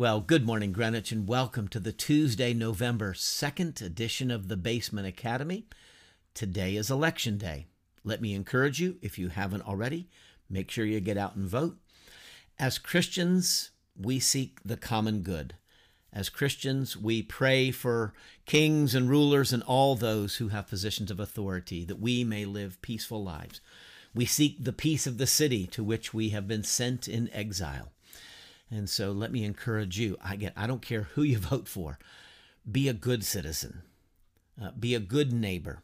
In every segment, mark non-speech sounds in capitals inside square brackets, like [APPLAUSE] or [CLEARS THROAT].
Well, good morning, Greenwich, and welcome to the Tuesday, November 2nd edition of the Basement Academy. Today is Election Day. Let me encourage you, if you haven't already, make sure you get out and vote. As Christians, we seek the common good. As Christians, we pray for kings and rulers and all those who have positions of authority that we may live peaceful lives. We seek the peace of the city to which we have been sent in exile. And so let me encourage you. I get I don't care who you [LAUGHS] vote for. Be a good citizen. Uh, be a good neighbor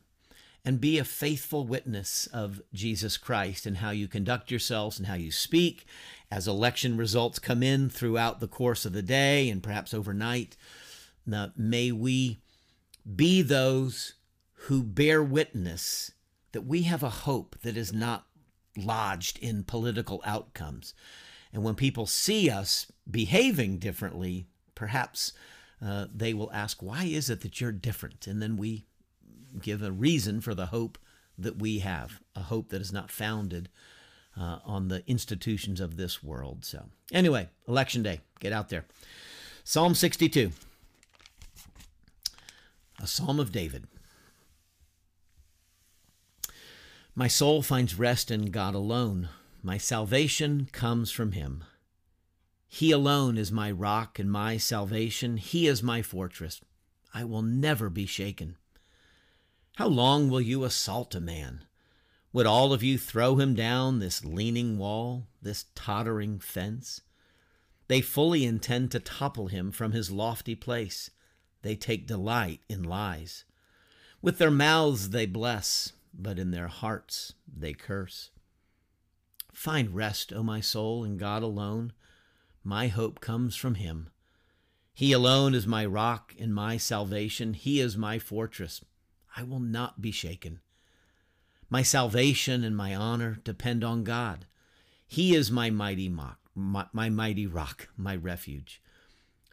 and be a faithful witness of Jesus Christ and how you conduct yourselves and how you speak as election results come in throughout the course of the day and perhaps overnight. Now, may we be those who bear witness that we have a hope that is not lodged in political outcomes. And when people see us behaving differently, perhaps uh, they will ask, Why is it that you're different? And then we give a reason for the hope that we have, a hope that is not founded uh, on the institutions of this world. So, anyway, election day, get out there. Psalm 62, a psalm of David. My soul finds rest in God alone. My salvation comes from him. He alone is my rock and my salvation. He is my fortress. I will never be shaken. How long will you assault a man? Would all of you throw him down this leaning wall, this tottering fence? They fully intend to topple him from his lofty place. They take delight in lies. With their mouths they bless, but in their hearts they curse. Find rest, O my soul, in God alone. My hope comes from him. He alone is my rock and my salvation. He is my fortress. I will not be shaken. My salvation and my honor depend on God. He is my mighty mock, my, my mighty rock, my refuge.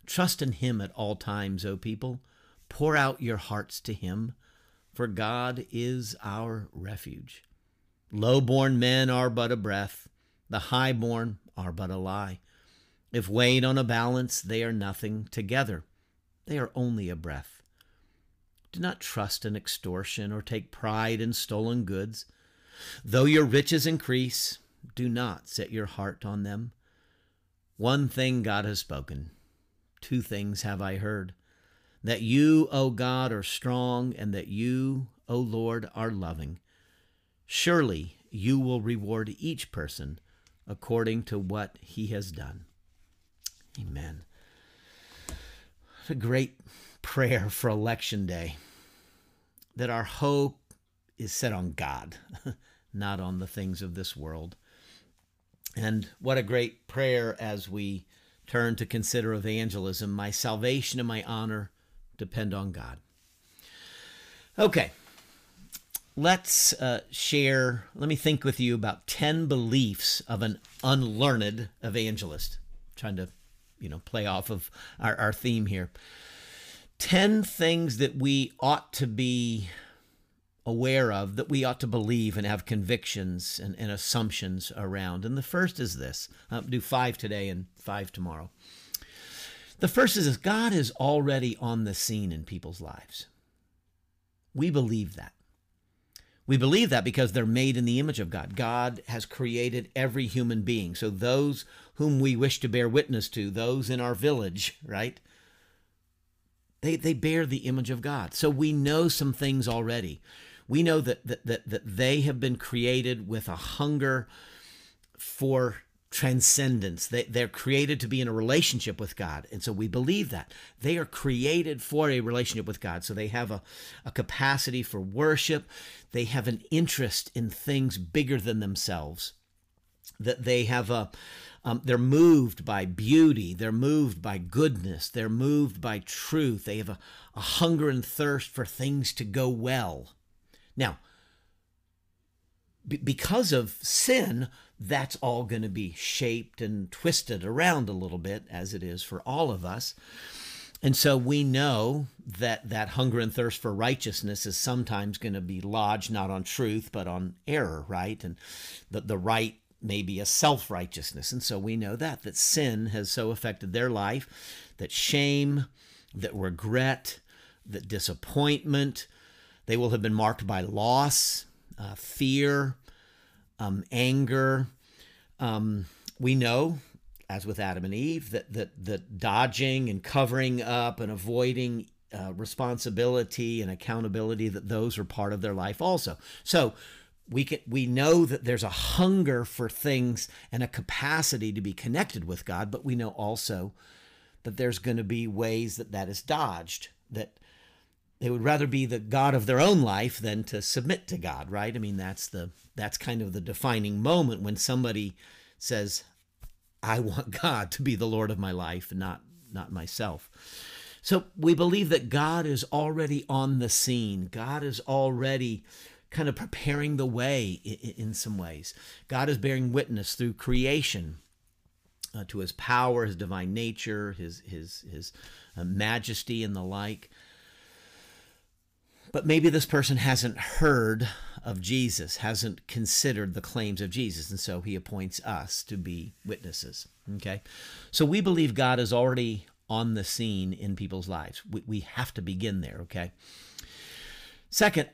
Trust in him at all times, O people. Pour out your hearts to him, for God is our refuge. Low born men are but a breath, the high born are but a lie. If weighed on a balance, they are nothing. Together, they are only a breath. Do not trust in extortion or take pride in stolen goods. Though your riches increase, do not set your heart on them. One thing God has spoken, two things have I heard that you, O God, are strong, and that you, O Lord, are loving. Surely you will reward each person according to what he has done. Amen. What a great prayer for election day that our hope is set on God, [LAUGHS] not on the things of this world. And what a great prayer as we turn to consider evangelism. My salvation and my honor depend on God. Okay, let's uh, share, let me think with you about 10 beliefs of an unlearned evangelist. I'm trying to, you know, play off of our, our theme here. 10 things that we ought to be aware of, that we ought to believe and have convictions and, and assumptions around. And the first is this I'll do five today and five tomorrow. The first is this God is already on the scene in people's lives. We believe that. We believe that because they're made in the image of God. God has created every human being. So those whom we wish to bear witness to, those in our village, right? They, they bear the image of God. So we know some things already. We know that, that, that, that they have been created with a hunger for transcendence. They, they're created to be in a relationship with God. And so we believe that. They are created for a relationship with God. So they have a, a capacity for worship, they have an interest in things bigger than themselves. That they have a, um, they're moved by beauty. They're moved by goodness. They're moved by truth. They have a, a hunger and thirst for things to go well. Now, because of sin, that's all going to be shaped and twisted around a little bit, as it is for all of us. And so we know that that hunger and thirst for righteousness is sometimes going to be lodged not on truth, but on error, right? And the, the right may be a self righteousness. And so we know that, that sin has so affected their life that shame, that regret, that disappointment, they will have been marked by loss, uh, fear, um, anger. Um, we know, as with Adam and Eve, that, that, that dodging and covering up and avoiding uh, responsibility and accountability, that those are part of their life also. So we can we know that there's a hunger for things and a capacity to be connected with God, but we know also that there's going to be ways that that is dodged that they would rather be the god of their own life than to submit to God, right? I mean that's the that's kind of the defining moment when somebody says I want [LAUGHS] God to be the lord of my life and not not myself. So we believe that God is already on the scene. God is already kind of preparing the way in, some ways. God is bearing witness through creation uh, to his power, his divine nature, his his his uh, majesty, and the like. But maybe this person hasn't heard of Jesus, hasn't considered the claims of Jesus, and so he appoints us to be witnesses. Okay, so we believe God is already on the scene in people's lives. We, we have to begin there. Okay. Second,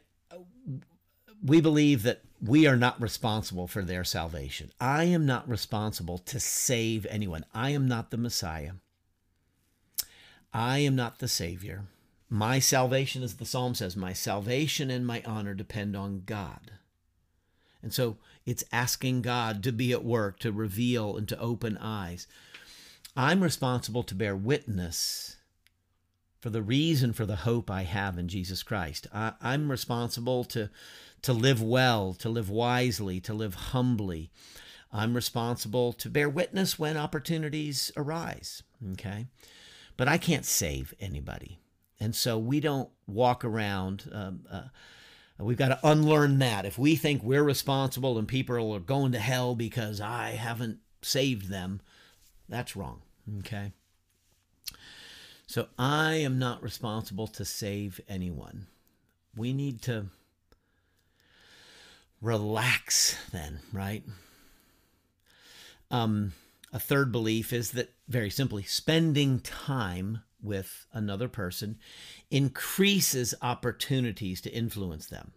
we believe that we are not responsible for their salvation. I am not responsible to save anyone. I am not the Messiah. I am not the Savior. My salvation, as the psalm says, my salvation and my honor depend on God. And so it's asking God to be at work, to reveal and to open eyes. I'm responsible to bear witness for the reason for the hope I have in Jesus Christ. I, am responsible to to live well, to live wisely, to live humbly. I'm responsible to bear witness when opportunities arise. Okay. But I can't save anybody. And so we don't walk around. Um, uh, we've got to unlearn that. If we think we're responsible and people are going to hell because I haven't saved them, that's wrong. Okay. So I am not responsible to save anyone. We need to relax then, right? Um, a third belief is that, very simply, spending time with another person increases opportunities to influence them.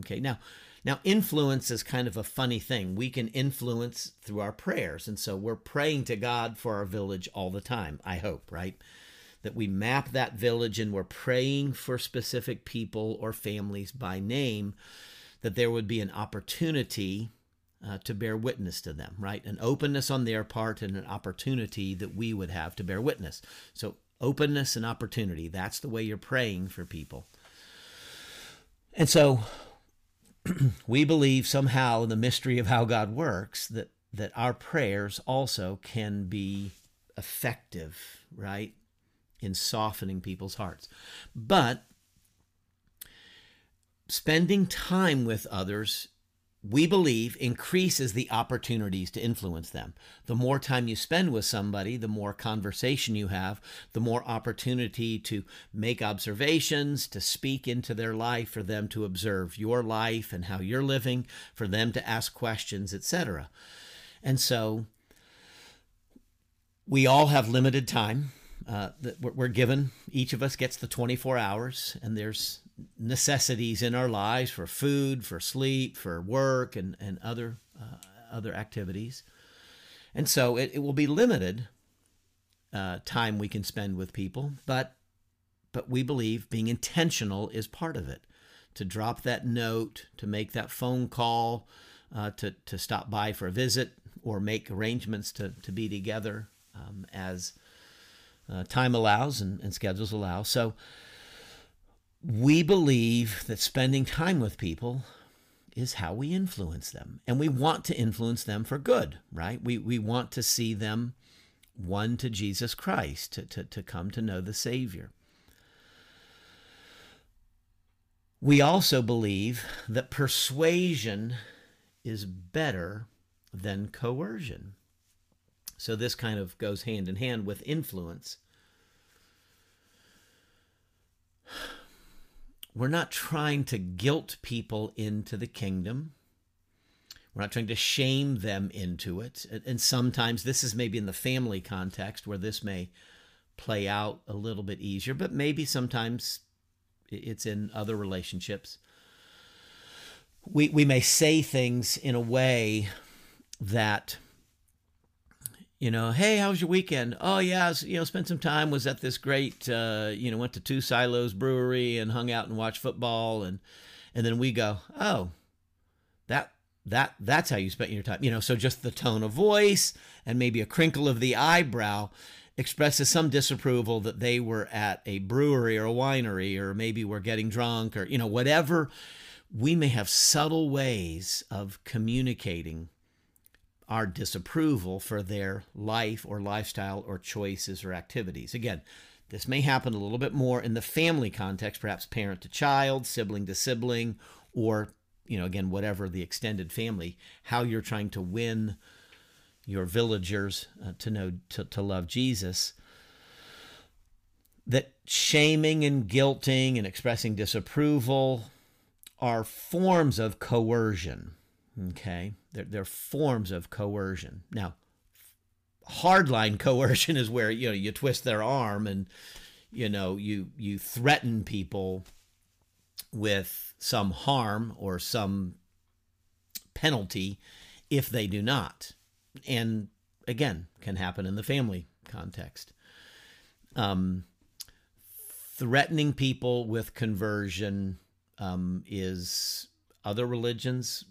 Okay, now, now influence is kind of a funny thing. We can influence through our prayers, and so we're praying to God for our village all the time. I hope, right? That we map that village and we're praying for specific people or families by name that there would be an opportunity uh, to bear witness to them, right? An openness on their part and an opportunity that we would have to bear witness. So, openness and opportunity that's the way you're praying for people. And so, [CLEARS THROAT] we believe somehow in the mystery of how God works that, that our prayers also can be effective, right? In softening people's hearts. But spending time with others, we believe, increases the opportunities to influence them. The more time you spend with somebody, the more conversation you have, the more opportunity to make observations, to speak into their life, for them to observe your life and how you're living, for them to ask questions, etc. And so we all have limited time. Uh, that we're given. Each of us gets the 24 hours, and there's necessities in our lives for food, for sleep, for work, and, and other, uh, other activities. And so it, it will be limited uh, time we can spend with people, but, but we believe being intentional is part of it. To drop that note, to make that phone call, uh, to, to stop by for a visit, or make arrangements to, to be together um, as uh, time allows and, and schedules allow. So, we believe that spending time with people is how we influence them. And we want to influence them for good, right? We, we want to see them won to Jesus Christ, to, to, to come to know the Savior. We also believe that persuasion is better than coercion. So this kind of goes hand in hand with influence we're not trying to guilt people into the kingdom. We're not trying to shame them into it. And sometimes this is maybe in the family context where this may play out a little bit easier, but maybe sometimes it's in other relationships. We, we may say things in a way that you know, hey, how was your weekend? Oh yeah, was, you know, spent some time. Was at this great, uh, you know, went to Two Silos Brewery and hung out and watched football, and and then we go, oh, that that that's how you spent your time. You know, so just the tone of voice and maybe a crinkle of the eyebrow expresses some disapproval that they were at a brewery or a winery or maybe we're getting drunk or you know whatever we may have subtle ways of communicating our disapproval for their life or lifestyle or choices or activities. Again, this may happen a little bit more in the family context, perhaps parent to child, sibling to sibling, or, you know, again, whatever the extended family, how you're trying to win your villagers uh, to know, to, to love Jesus. That shaming and guilting and expressing disapproval are forms of coercion. Okay, they're, they're forms of coercion. Now, hardline [LAUGHS] coercion is where you know you twist their arm and you know you you threaten people with some harm or some penalty if they do not. And again can happen in the family context. Um, threatening people with conversion um, is other religions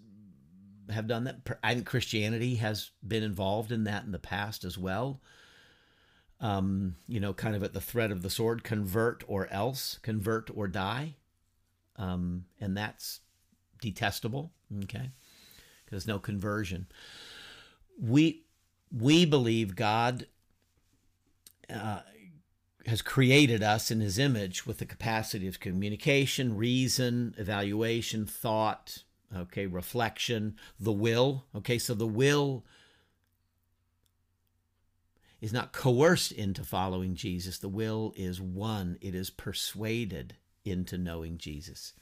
have done that. I think Christianity has been involved in that in the past as well. Um, you know, kind of at the threat of the sword, convert or else, convert or die. Um, and that's detestable, okay? Because no conversion. We we believe God uh, has created us in His image with the capacity of communication, reason, evaluation, thought, okay, reflection, the will. Okay, so the will is not coerced into following Jesus. The will is won, it is persuaded into knowing Jesus.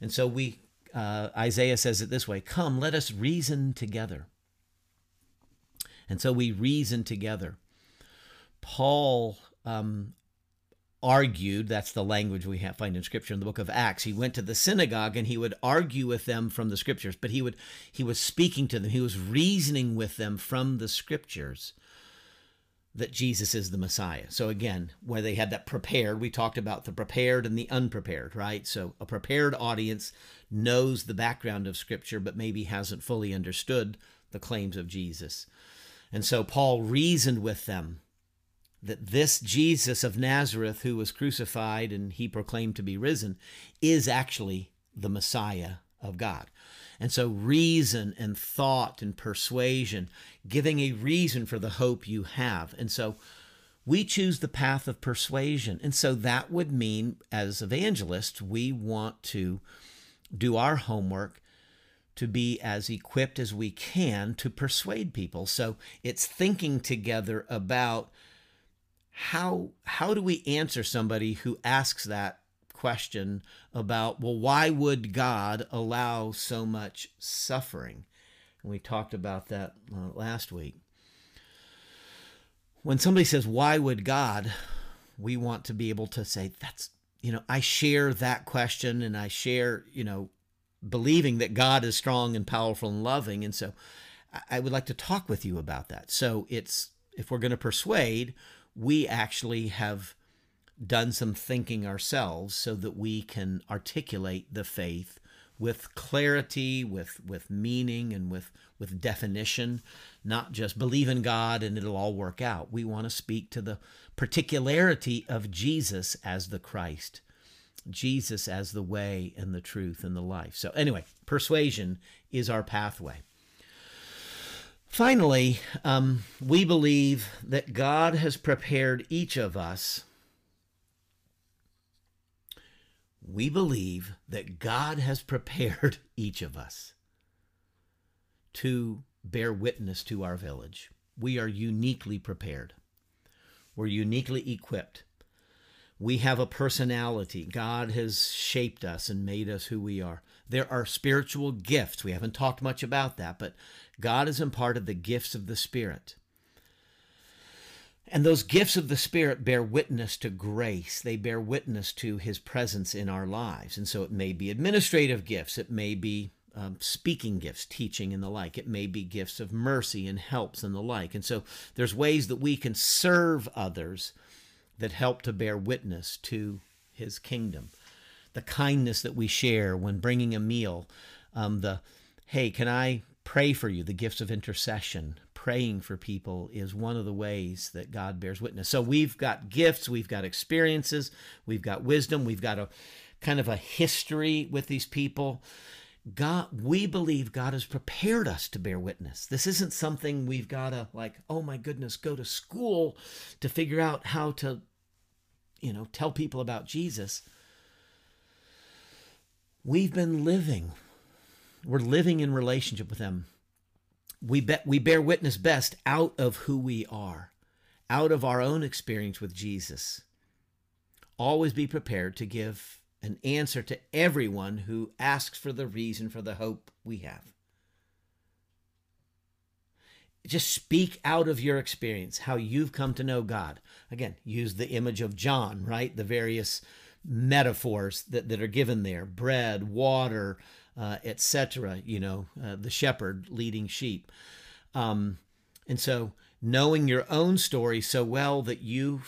And so we, uh, Isaiah says it this way Come, let us reason together. And so we reason together. Paul um, argued that's the language we find in scripture in the book of acts he went to the synagogue and he would argue with them from the scriptures but he would he was speaking to them he was reasoning with them from the scriptures that jesus is the messiah. So again where they had that prepared we talked about the prepared and the unprepared right? So a prepared audience knows the background of scripture but maybe hasn't fully understood the claims of jesus. And so paul reasoned with them that this Jesus of Nazareth, who was crucified and he proclaimed to be risen, is actually the Messiah of God. And so, reason and thought and persuasion, giving a reason for the hope you have. And so, we choose the path of persuasion. And so, that would mean, as evangelists, we want to do our homework to be as equipped as we can to persuade people. So, it's thinking together about how how do we answer somebody who asks that question about well why would god allow so much suffering? And we talked about that uh, last week. When somebody says why would god we want to be able to say that's you know i share that question and i share you know believing that god is strong and powerful and loving. And so i would like to talk with you about that. So it's if we're going to persuade we actually have done some thinking ourselves so that we can articulate the faith with clarity, with with meaning, and with with definition. Not just believe in God and it'll all work out. We want to speak to the particularity of Jesus as the Christ, Jesus as the way and the truth and the life. So anyway, persuasion is our pathway. Finally, um, we believe that God has prepared each of us. We believe that God has prepared [LAUGHS] each of us to bear witness to our village. We are uniquely prepared. We're uniquely equipped. We have a personality. God has shaped us and made us who we are. There are spiritual gifts. We haven't talked much about that, but God has imparted the gifts of the Spirit. And those gifts of the Spirit bear witness to grace. They bear witness to His presence in our lives. And so it may be administrative gifts, it may be um, speaking gifts, teaching, and the like. It may be gifts of mercy and helps and the like. And so there's ways that we can serve others that help to bear witness to His kingdom. The kindness that we share when bringing a meal, um, the hey, can I pray for you? The gifts of intercession, praying for people is one of the ways that God bears witness. So we've got gifts, we've got experiences, we've got wisdom, we've got a kind of a history with these people. God, we believe God has prepared us to bear witness. This isn't something we've got to like, oh my goodness, go to school to figure out how to, you know, tell people about Jesus. We've been living. We're living in relationship with Him we, be, we bear witness best out of who we are, out of our own experience with Jesus. Always be prepared to give an answer to everyone who asks for the reason for the hope we have. Just speak out of your experience, how you've come to know God. Again, use the image of John, right? The various metaphors that, that are given there bread, water, uh, etc. You know, uh, the shepherd leading sheep. Um, and so, knowing your own story so well that you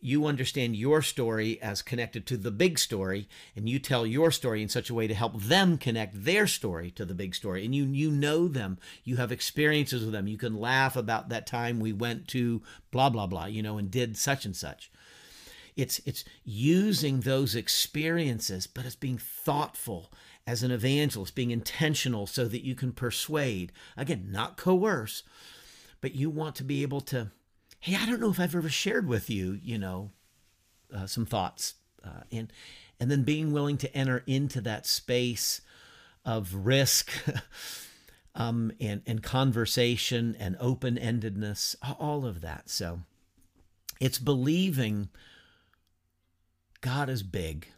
you understand your story as connected to the big story and you tell your story in such a way to help them connect their story to the big story and you you know them you have experiences with them you can laugh about that time we went to blah blah blah you know and did such and such it's it's using those experiences but it's being thoughtful as an evangelist, being intentional so that you can persuade. Again, not coerce, but you want to be able to, hey, I don't know if I've ever shared with you, you know, uh, some thoughts. Uh, and, and then being willing to enter into that space of risk [LAUGHS] um, and, and conversation and open endedness, all of that. So it's believing God is big.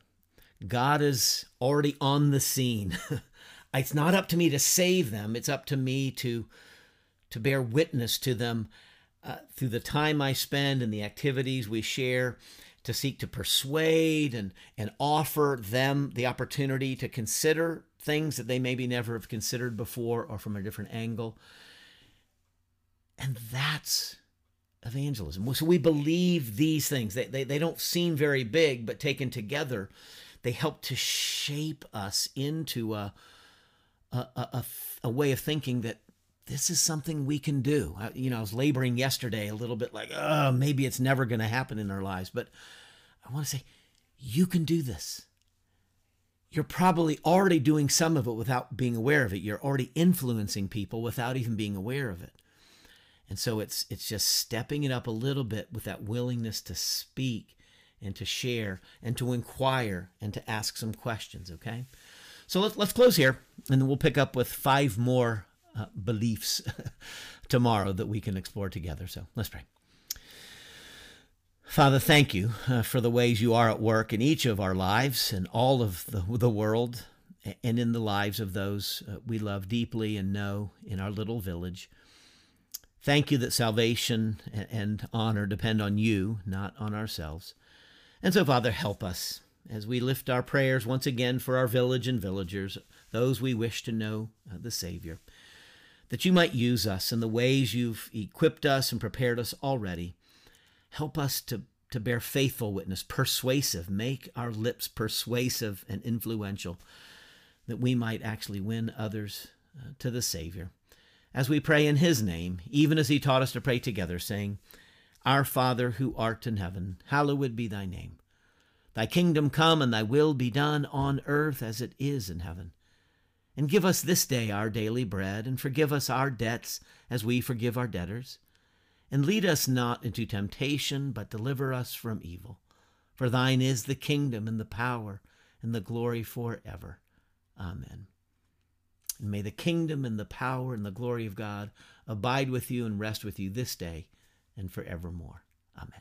God is already on the scene. [LAUGHS] it's not up to me to save them. It's up to me to to bear witness to them uh, through the time I spend and the activities we share to seek to persuade and and offer them the opportunity to consider things that they maybe never have considered before or from a different angle. And that's evangelism. So we believe these things. They, they, they don't seem very big, but taken together, they help to shape us into a, a, a, a way of thinking that this is something we can do. I, you know, I was laboring yesterday a little bit like, oh, maybe it's never going to happen in our lives. But I want to say, you can do this. You're probably already doing some of it without being aware of it. You're already influencing people without even being aware of it. And so it's it's just stepping it up a little bit with that willingness to speak and to share and to inquire and to ask some questions, okay? So let's, let's close here and then we'll pick up with five more uh, beliefs [LAUGHS] tomorrow that we can explore together. So let's pray. Father, thank you uh, for the ways you are at work in each of our lives and all of the, the world and in the lives of those uh, we love deeply and know in our little village. Thank you that salvation and honor depend on you, not on ourselves. And so, Father, help us as we lift our prayers once again for our village and villagers, those we wish to know uh, the Savior, that you might use us in the ways you've equipped us and prepared us already. Help us to, to bear faithful witness, persuasive, make our lips persuasive and influential, that we might actually win others uh, to the Savior. As we pray in His name, even as He taught us to pray together, saying, our Father who art in heaven, hallowed be thy name. Thy kingdom come, and thy will be done on earth as it is in heaven. And give us this day our daily bread, and forgive us our debts as we forgive our debtors. And lead us not into temptation, but deliver us from evil. For thine is the kingdom, and the power, and the glory forever. Amen. And may the kingdom, and the power, and the glory of God abide with you and rest with you this day and forevermore. Amen.